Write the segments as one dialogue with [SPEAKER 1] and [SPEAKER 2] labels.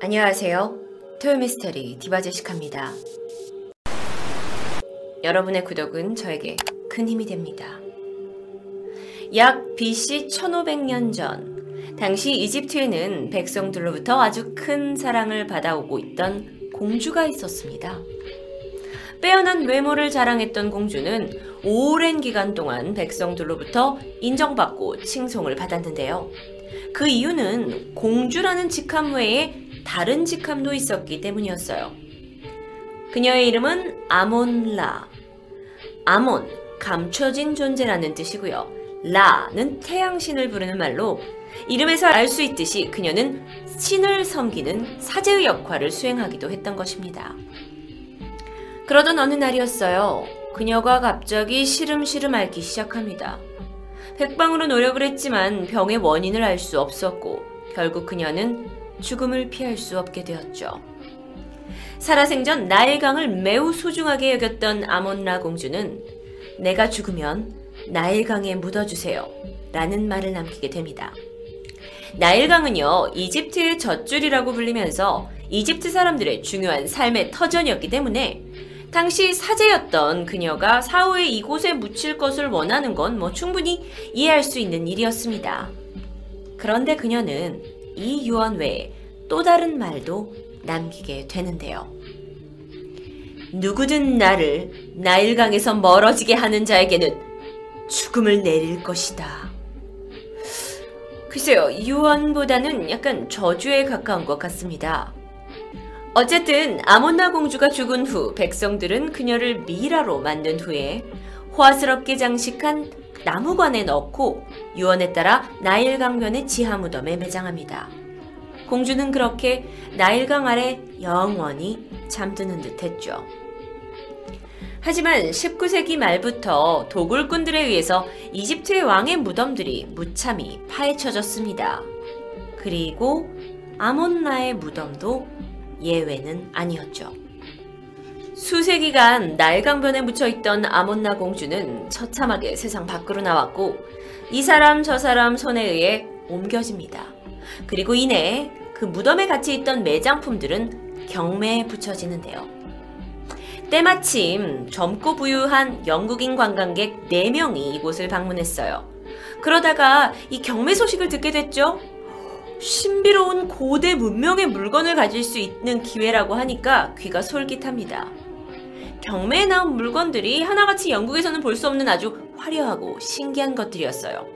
[SPEAKER 1] 안녕하세요. 토요미스테리 디바제시카입니다. 여러분의 구독은 저에게 큰 힘이 됩니다. 약 BC 1500년 전, 당시 이집트에는 백성들로부터 아주 큰 사랑을 받아오고 있던 공주가 있었습니다. 빼어난 외모를 자랑했던 공주는 오랜 기간 동안 백성들로부터 인정받고 칭송을 받았는데요. 그 이유는 공주라는 직함 외에 다른 직함도 있었기 때문이었어요. 그녀의 이름은 아몬라. 아몬, 감춰진 존재라는 뜻이고요. 라는 태양신을 부르는 말로 이름에서 알 수 있듯이 그녀는 신을 섬기는 사제의 역할을 수행하기도 했던 것입니다. 그러던 어느 날이었어요. 그녀가 갑자기 시름시름 앓기 시작합니다. 백방으로 노력을 했지만 병의 원인을 알 수 없었고 결국 그녀는 죽음을 피할 수 없게 되었죠. 살아생전 나일강을 매우 소중하게 여겼던 아몬라 공주는 내가 죽으면 나일강에 묻어주세요. 라는 말을 남기게 됩니다. 나일강은요, 이집트의 젖줄이라고 불리면서 이집트 사람들의 중요한 삶의 터전이었기 때문에 당시 사제였던 그녀가 사후에 이곳에 묻힐 것을 원하는 건 뭐 충분히 이해할 수 있는 일이었습니다. 그런데 그녀는 이 유언 외에 또 다른 말도 남기게 되는데요. 누구든 나를 나일강에서 멀어지게 하는 자에게는 죽음을 내릴 것이다. 글쎄요, 유언보다는 약간 저주에 가까운 것 같습니다. 어쨌든 아몬나 공주가 죽은 후 백성들은 그녀를 미라로 만든 후에 호화스럽게 장식한 나무관에 넣고 유언에 따라 나일강변의 지하 무덤에 매장합니다. 공주는 그렇게 나일강 아래 영원히 잠드는 듯 했죠. 하지만 19세기 말부터 도굴꾼들에 의해서 이집트의 왕의 무덤들이 무참히 파헤쳐졌습니다. 그리고 아몬나의 무덤도 예외는 아니었죠. 수세기간 날강변에 묻혀있던 아몬나 공주는 처참하게 세상 밖으로 나왔고 이 사람 저 사람 손에 의해 옮겨집니다. 그리고 이내 그 무덤에 갇혀 있던 매장품들은 경매에 붙여지는데요. 때마침 젊고 부유한 영국인 관광객 4명이 이곳을 방문했어요. 그러다가 이 경매 소식을 듣게 됐죠. 신비로운 고대 문명의 물건을 가질 수 있는 기회라고 하니까 귀가 솔깃합니다. 경매에 나온 물건들이 하나같이 영국에서는 볼 수 없는 아주 화려하고 신기한 것들이었어요.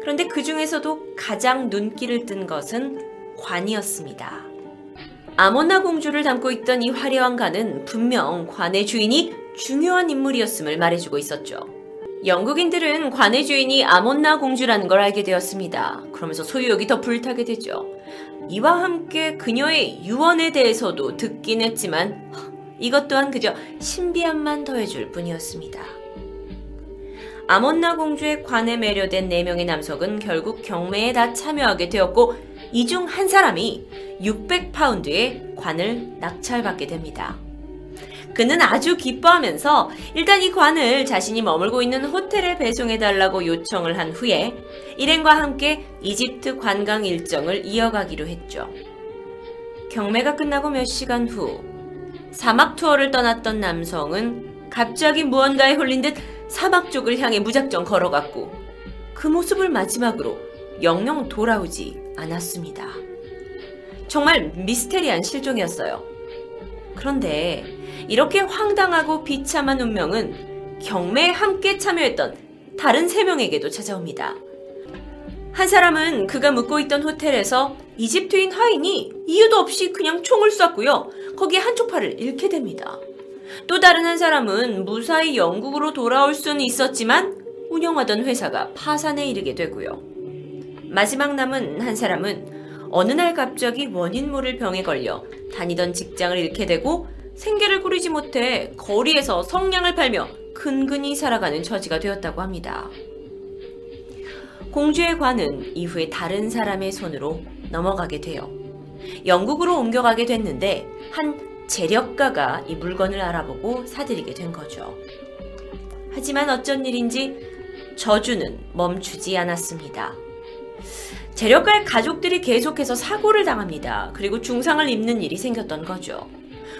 [SPEAKER 1] 그런데 그 중에서도 가장 눈길을 뜬 것은 관이었습니다. 아모나 공주를 담고 있던 이 화려한 관은 분명 관의 주인이 중요한 인물이었음을 말해주고 있었죠. 영국인들은 관의 주인이 아몬나 공주라는 걸 알게 되었습니다. 그러면서 소유욕이 더 불타게 되죠. 이와 함께 그녀의 유언에 대해서도 듣긴 했지만 이것 또한 그저 신비함만 더해줄 뿐이었습니다. 아몬나 공주의 관에 매료된 4명의 남성은 결국 경매에 다 참여하게 되었고 이 중 한 사람이 600파운드의 관을 낙찰받게 됩니다. 그는 아주 기뻐하면서 일단 이 관을 자신이 머물고 있는 호텔에 배송해달라고 요청을 한 후에 일행과 함께 이집트 관광 일정을 이어가기로 했죠. 경매가 끝나고 몇 시간 후 사막 투어를 떠났던 남성은 갑자기 무언가에 홀린 듯 사막 쪽을 향해 무작정 걸어갔고 그 모습을 마지막으로 영영 돌아오지 않았습니다. 정말 미스테리한 실종이었어요. 그런데 이렇게 황당하고 비참한 운명은 경매에 함께 참여했던 다른 세 명에게도 찾아옵니다. 한 사람은 그가 묵고 있던 호텔에서 이집트인 하인이 이유도 없이 그냥 총을 쐈고요. 거기에 한쪽 팔을 잃게 됩니다. 또 다른 한 사람은 무사히 영국으로 돌아올 수는 있었지만 운영하던 회사가 파산에 이르게 되고요. 마지막 남은 한 사람은 어느 날 갑자기 원인 모를 병에 걸려 다니던 직장을 잃게 되고 생계를 꾸리지 못해 거리에서 성냥을 팔며 근근히 살아가는 처지가 되었다고 합니다. 공주의 관은 이후에 다른 사람의 손으로 넘어가게 돼요. 영국으로 옮겨가게 됐는데 한 재력가가 이 물건을 알아보고 사들이게 된 거죠. 하지만 어쩐 일인지 저주는 멈추지 않았습니다. 재력가의 가족들이 계속해서 사고를 당합니다. 그리고 중상을 입는 일이 생겼던 거죠.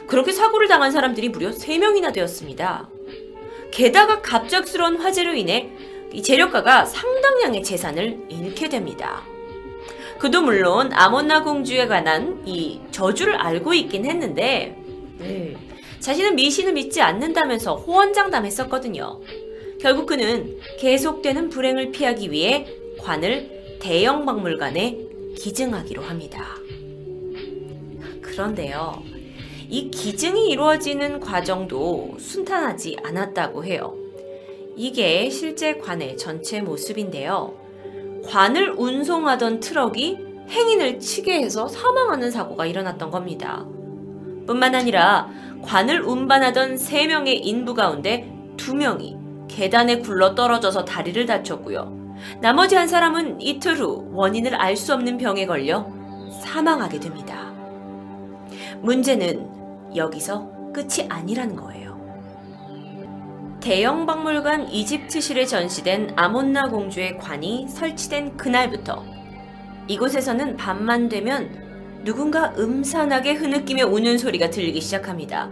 [SPEAKER 1] 그렇게 사고를 당한 사람들이 무려 3명이나 되었습니다. 게다가 갑작스러운 화재로 인해 이 재력가가 상당량의 재산을 잃게 됩니다. 그도 물론 아몬나 공주에 관한 이 저주를 알고 있긴 했는데 네, 자신은 미신을 믿지 않는다면서 호언장담했었거든요. 결국 그는 계속되는 불행을 피하기 위해 관을 대형 박물관에 기증하기로 합니다. 그런데요, 이 기증이 이루어지는 과정도 순탄하지 않았다고 해요. 이게 실제 관의 전체 모습인데요. 관을 운송하던 트럭이 행인을 치게 해서 사망하는 사고가 일어났던 겁니다. 뿐만 아니라 관을 운반하던 3명의 인부 가운데 2명이 계단에 굴러 떨어져서 다리를 다쳤고요. 나머지 한 사람은 이틀 후 원인을 알 수 없는 병에 걸려 사망하게 됩니다. 문제는 여기서 끝이 아니라는 거예요. 대형 박물관 이집트실에 전시된 아몬나 공주의 관이 설치된 그날부터 이곳에서는 밤만 되면 누군가 음산하게 흐느끼며 우는 소리가 들리기 시작합니다.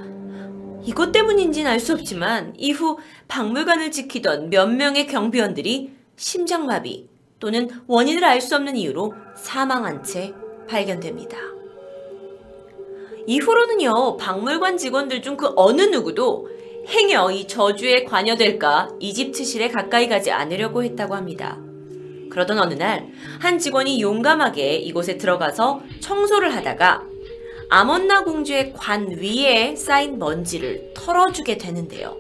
[SPEAKER 1] 이것 때문인지는 알 수 없지만 이후 박물관을 지키던 몇 명의 경비원들이 심장마비 또는 원인을 알 수 없는 이유로 사망한 채 발견됩니다. 이후로는요, 박물관 직원들 중 그 어느 누구도 행여 이 저주에 관여될까 이집트실에 가까이 가지 않으려고 했다고 합니다. 그러던 어느 날, 한 직원이 용감하게 이곳에 들어가서 청소를 하다가 아몬나 공주의 관 위에 쌓인 먼지를 털어주게 되는데요.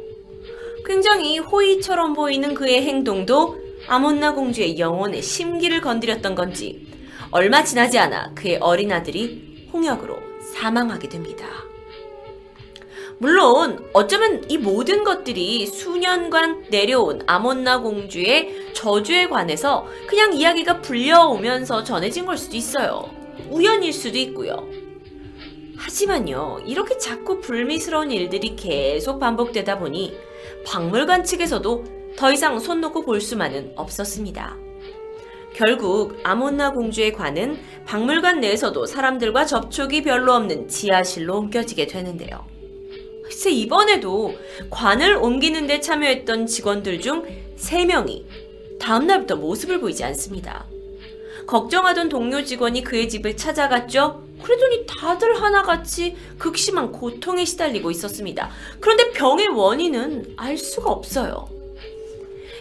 [SPEAKER 1] 굉장히 호의처럼 보이는 그의 행동도 아몬나 공주의 영혼의 심기를 건드렸던 건지 얼마 지나지 않아 그의 어린 아들이 홍역으로 사망하게 됩니다. 물론 어쩌면 이 모든 것들이 수년간 내려온 아몬나 공주의 저주에 관해서 그냥 이야기가 불려오면서 전해진 걸 수도 있어요. 우연일 수도 있고요. 하지만요, 이렇게 자꾸 불미스러운 일들이 계속 반복되다 보니 박물관 측에서도 더 이상 손 놓고 볼 수만은 없었습니다. 결국 아몬나 공주의 관은 박물관 내에서도 사람들과 접촉이 별로 없는 지하실로 옮겨지게 되는데요. 글쎄 이번에도 관을 옮기는 데 참여했던 직원들 중 3명이 다음날부터 모습을 보이지 않습니다. 걱정하던 동료 직원이 그의 집을 찾아갔죠. 그러더니 다들 하나같이 극심한 고통에 시달리고 있었습니다. 그런데 병의 원인은 알 수가 없어요.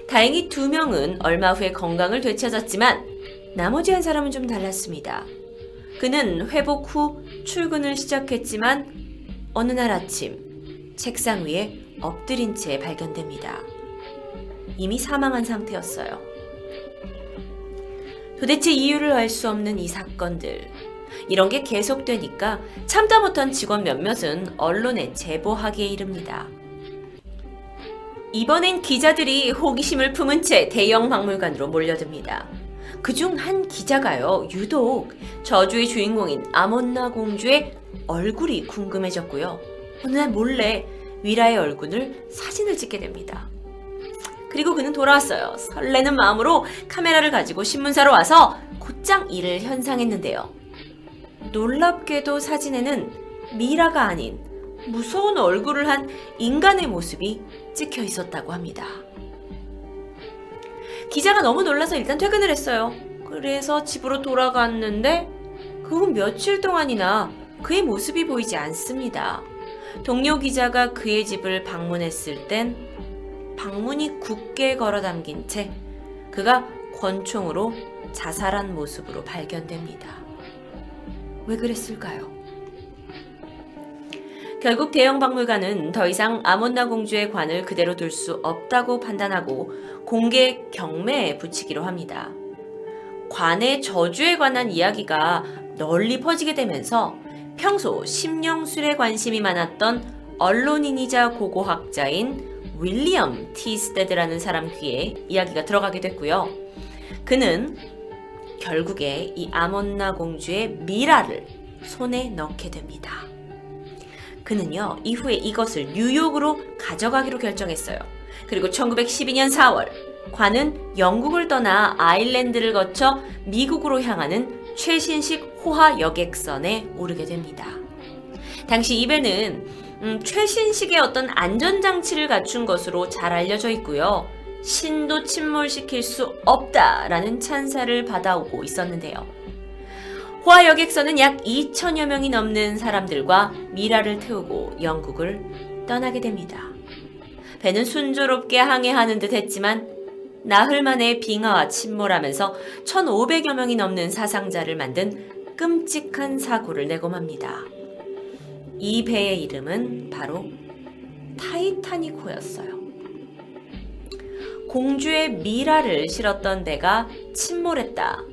[SPEAKER 1] 다행히 두 명은 얼마 후에 건강을 되찾았지만 나머지 한 사람은 좀 달랐습니다. 그는 회복 후 출근을 시작했지만 어느 날 아침 책상 위에 엎드린 채 발견됩니다. 이미 사망한 상태였어요. 도대체 이유를 알 수 없는 이 사건들. 이런 게 계속되니까 참다 못한 직원 몇몇은 언론에 제보하기에 이릅니다. 이번엔 기자들이 호기심을 품은 채 대형 박물관으로 몰려듭니다. 그중 한 기자가요, 유독 저주의 주인공인 아몬나 공주의 얼굴이 궁금해졌고요. 어느 날 몰래 위라의 얼굴을 사진을 찍게 됩니다. 그리고 그는 돌아왔어요. 설레는 마음으로 카메라를 가지고 신문사로 와서 곧장 일을 현상했는데요. 놀랍게도 사진에는 미라가 아닌 무서운 얼굴을 한 인간의 모습이 찍혀 있었다고 합니다. 기자가 너무 놀라서 일단 퇴근을 했어요. 그래서 집으로 돌아갔는데 그 후 며칠 동안이나 그의 모습이 보이지 않습니다. 동료 기자가 그의 집을 방문했을 땐 방문이 굳게 걸어 담긴 채 그가 권총으로 자살한 모습으로 발견됩니다. 왜 그랬을까요? 결국 대형 박물관은 더 이상 아몬나 공주의 관을 그대로 둘 수 없다고 판단하고 공개 경매에 붙이기로 합니다. 관의 저주에 관한 이야기가 널리 퍼지게 되면서 평소 심령술에 관심이 많았던 언론인이자 고고학자인 윌리엄 티스테드라는 사람 귀에 이야기가 들어가게 됐고요. 그는 결국에 이 아몬나 공주의 미라를 손에 넣게 됩니다. 그는요, 이후에 이것을 뉴욕으로 가져가기로 결정했어요. 그리고 1912년 4월, 관은 영국을 떠나 아일랜드를 거쳐 미국으로 향하는 최신식 호화 여객선에 오르게 됩니다. 당시 이 배는 음, 최신식의 어떤 안전장치를 갖춘 것으로 잘 알려져 있고요. 신도 침몰시킬 수 없다라는 찬사를 받아오고 있었는데요. 호화 여객선은 약 2천여 명이 넘는 사람들과 미라를 태우고 영국을 떠나게 됩니다. 배는 순조롭게 항해하는 듯 했지만 나흘 만에 빙하와 침몰하면서 1,500여 명이 넘는 사상자를 만든 끔찍한 사고를 내고 맙니다. 이 배의 이름은 바로 타이타닉호였어요. 공주의 미라를 실었던 배가 침몰했다.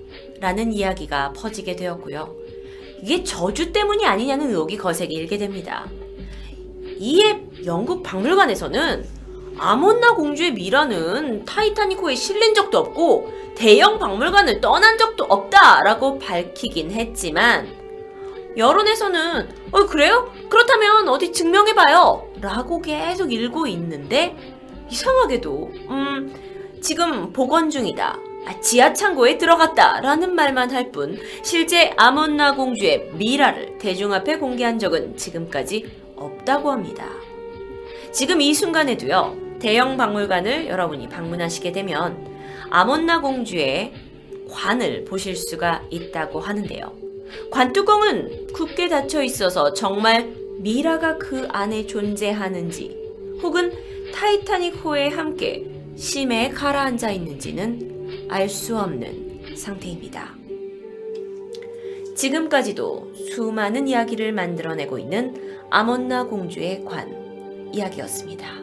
[SPEAKER 1] 라는 이야기가 퍼지게 되었고요. 이게 저주 때문이 아니냐는 의혹이 거세게 일게 됩니다. 이에 영국 박물관에서는 아몬나 공주의 미라는 타이타닉호에 실린 적도 없고 대형 박물관을 떠난 적도 없다라고 밝히긴 했지만 여론에서는 어 그래요? 그렇다면 어디 증명해봐요 라고 계속 읽고 있는데 이상하게도 음 지금 복원 중이다 아, 지하 창고에 들어갔다 라는 말만 할 뿐 실제 아몬나 공주의 미라를 대중 앞에 공개한 적은 지금까지 없다고 합니다. 지금 이 순간에도요 대형 박물관을 여러분이 방문하시게 되면 아몬나 공주의 관을 보실 수가 있다고 하는데요. 관뚜껑은 굳게 닫혀 있어서 정말 미라가 그 안에 존재하는지 혹은 타이타닉호에 함께 심에 가라앉아 있는지는 알 수 없는 상태입니다. 지금까지도 수많은 이야기를 만들어내고 있는 아몬나 공주의 관 이야기였습니다.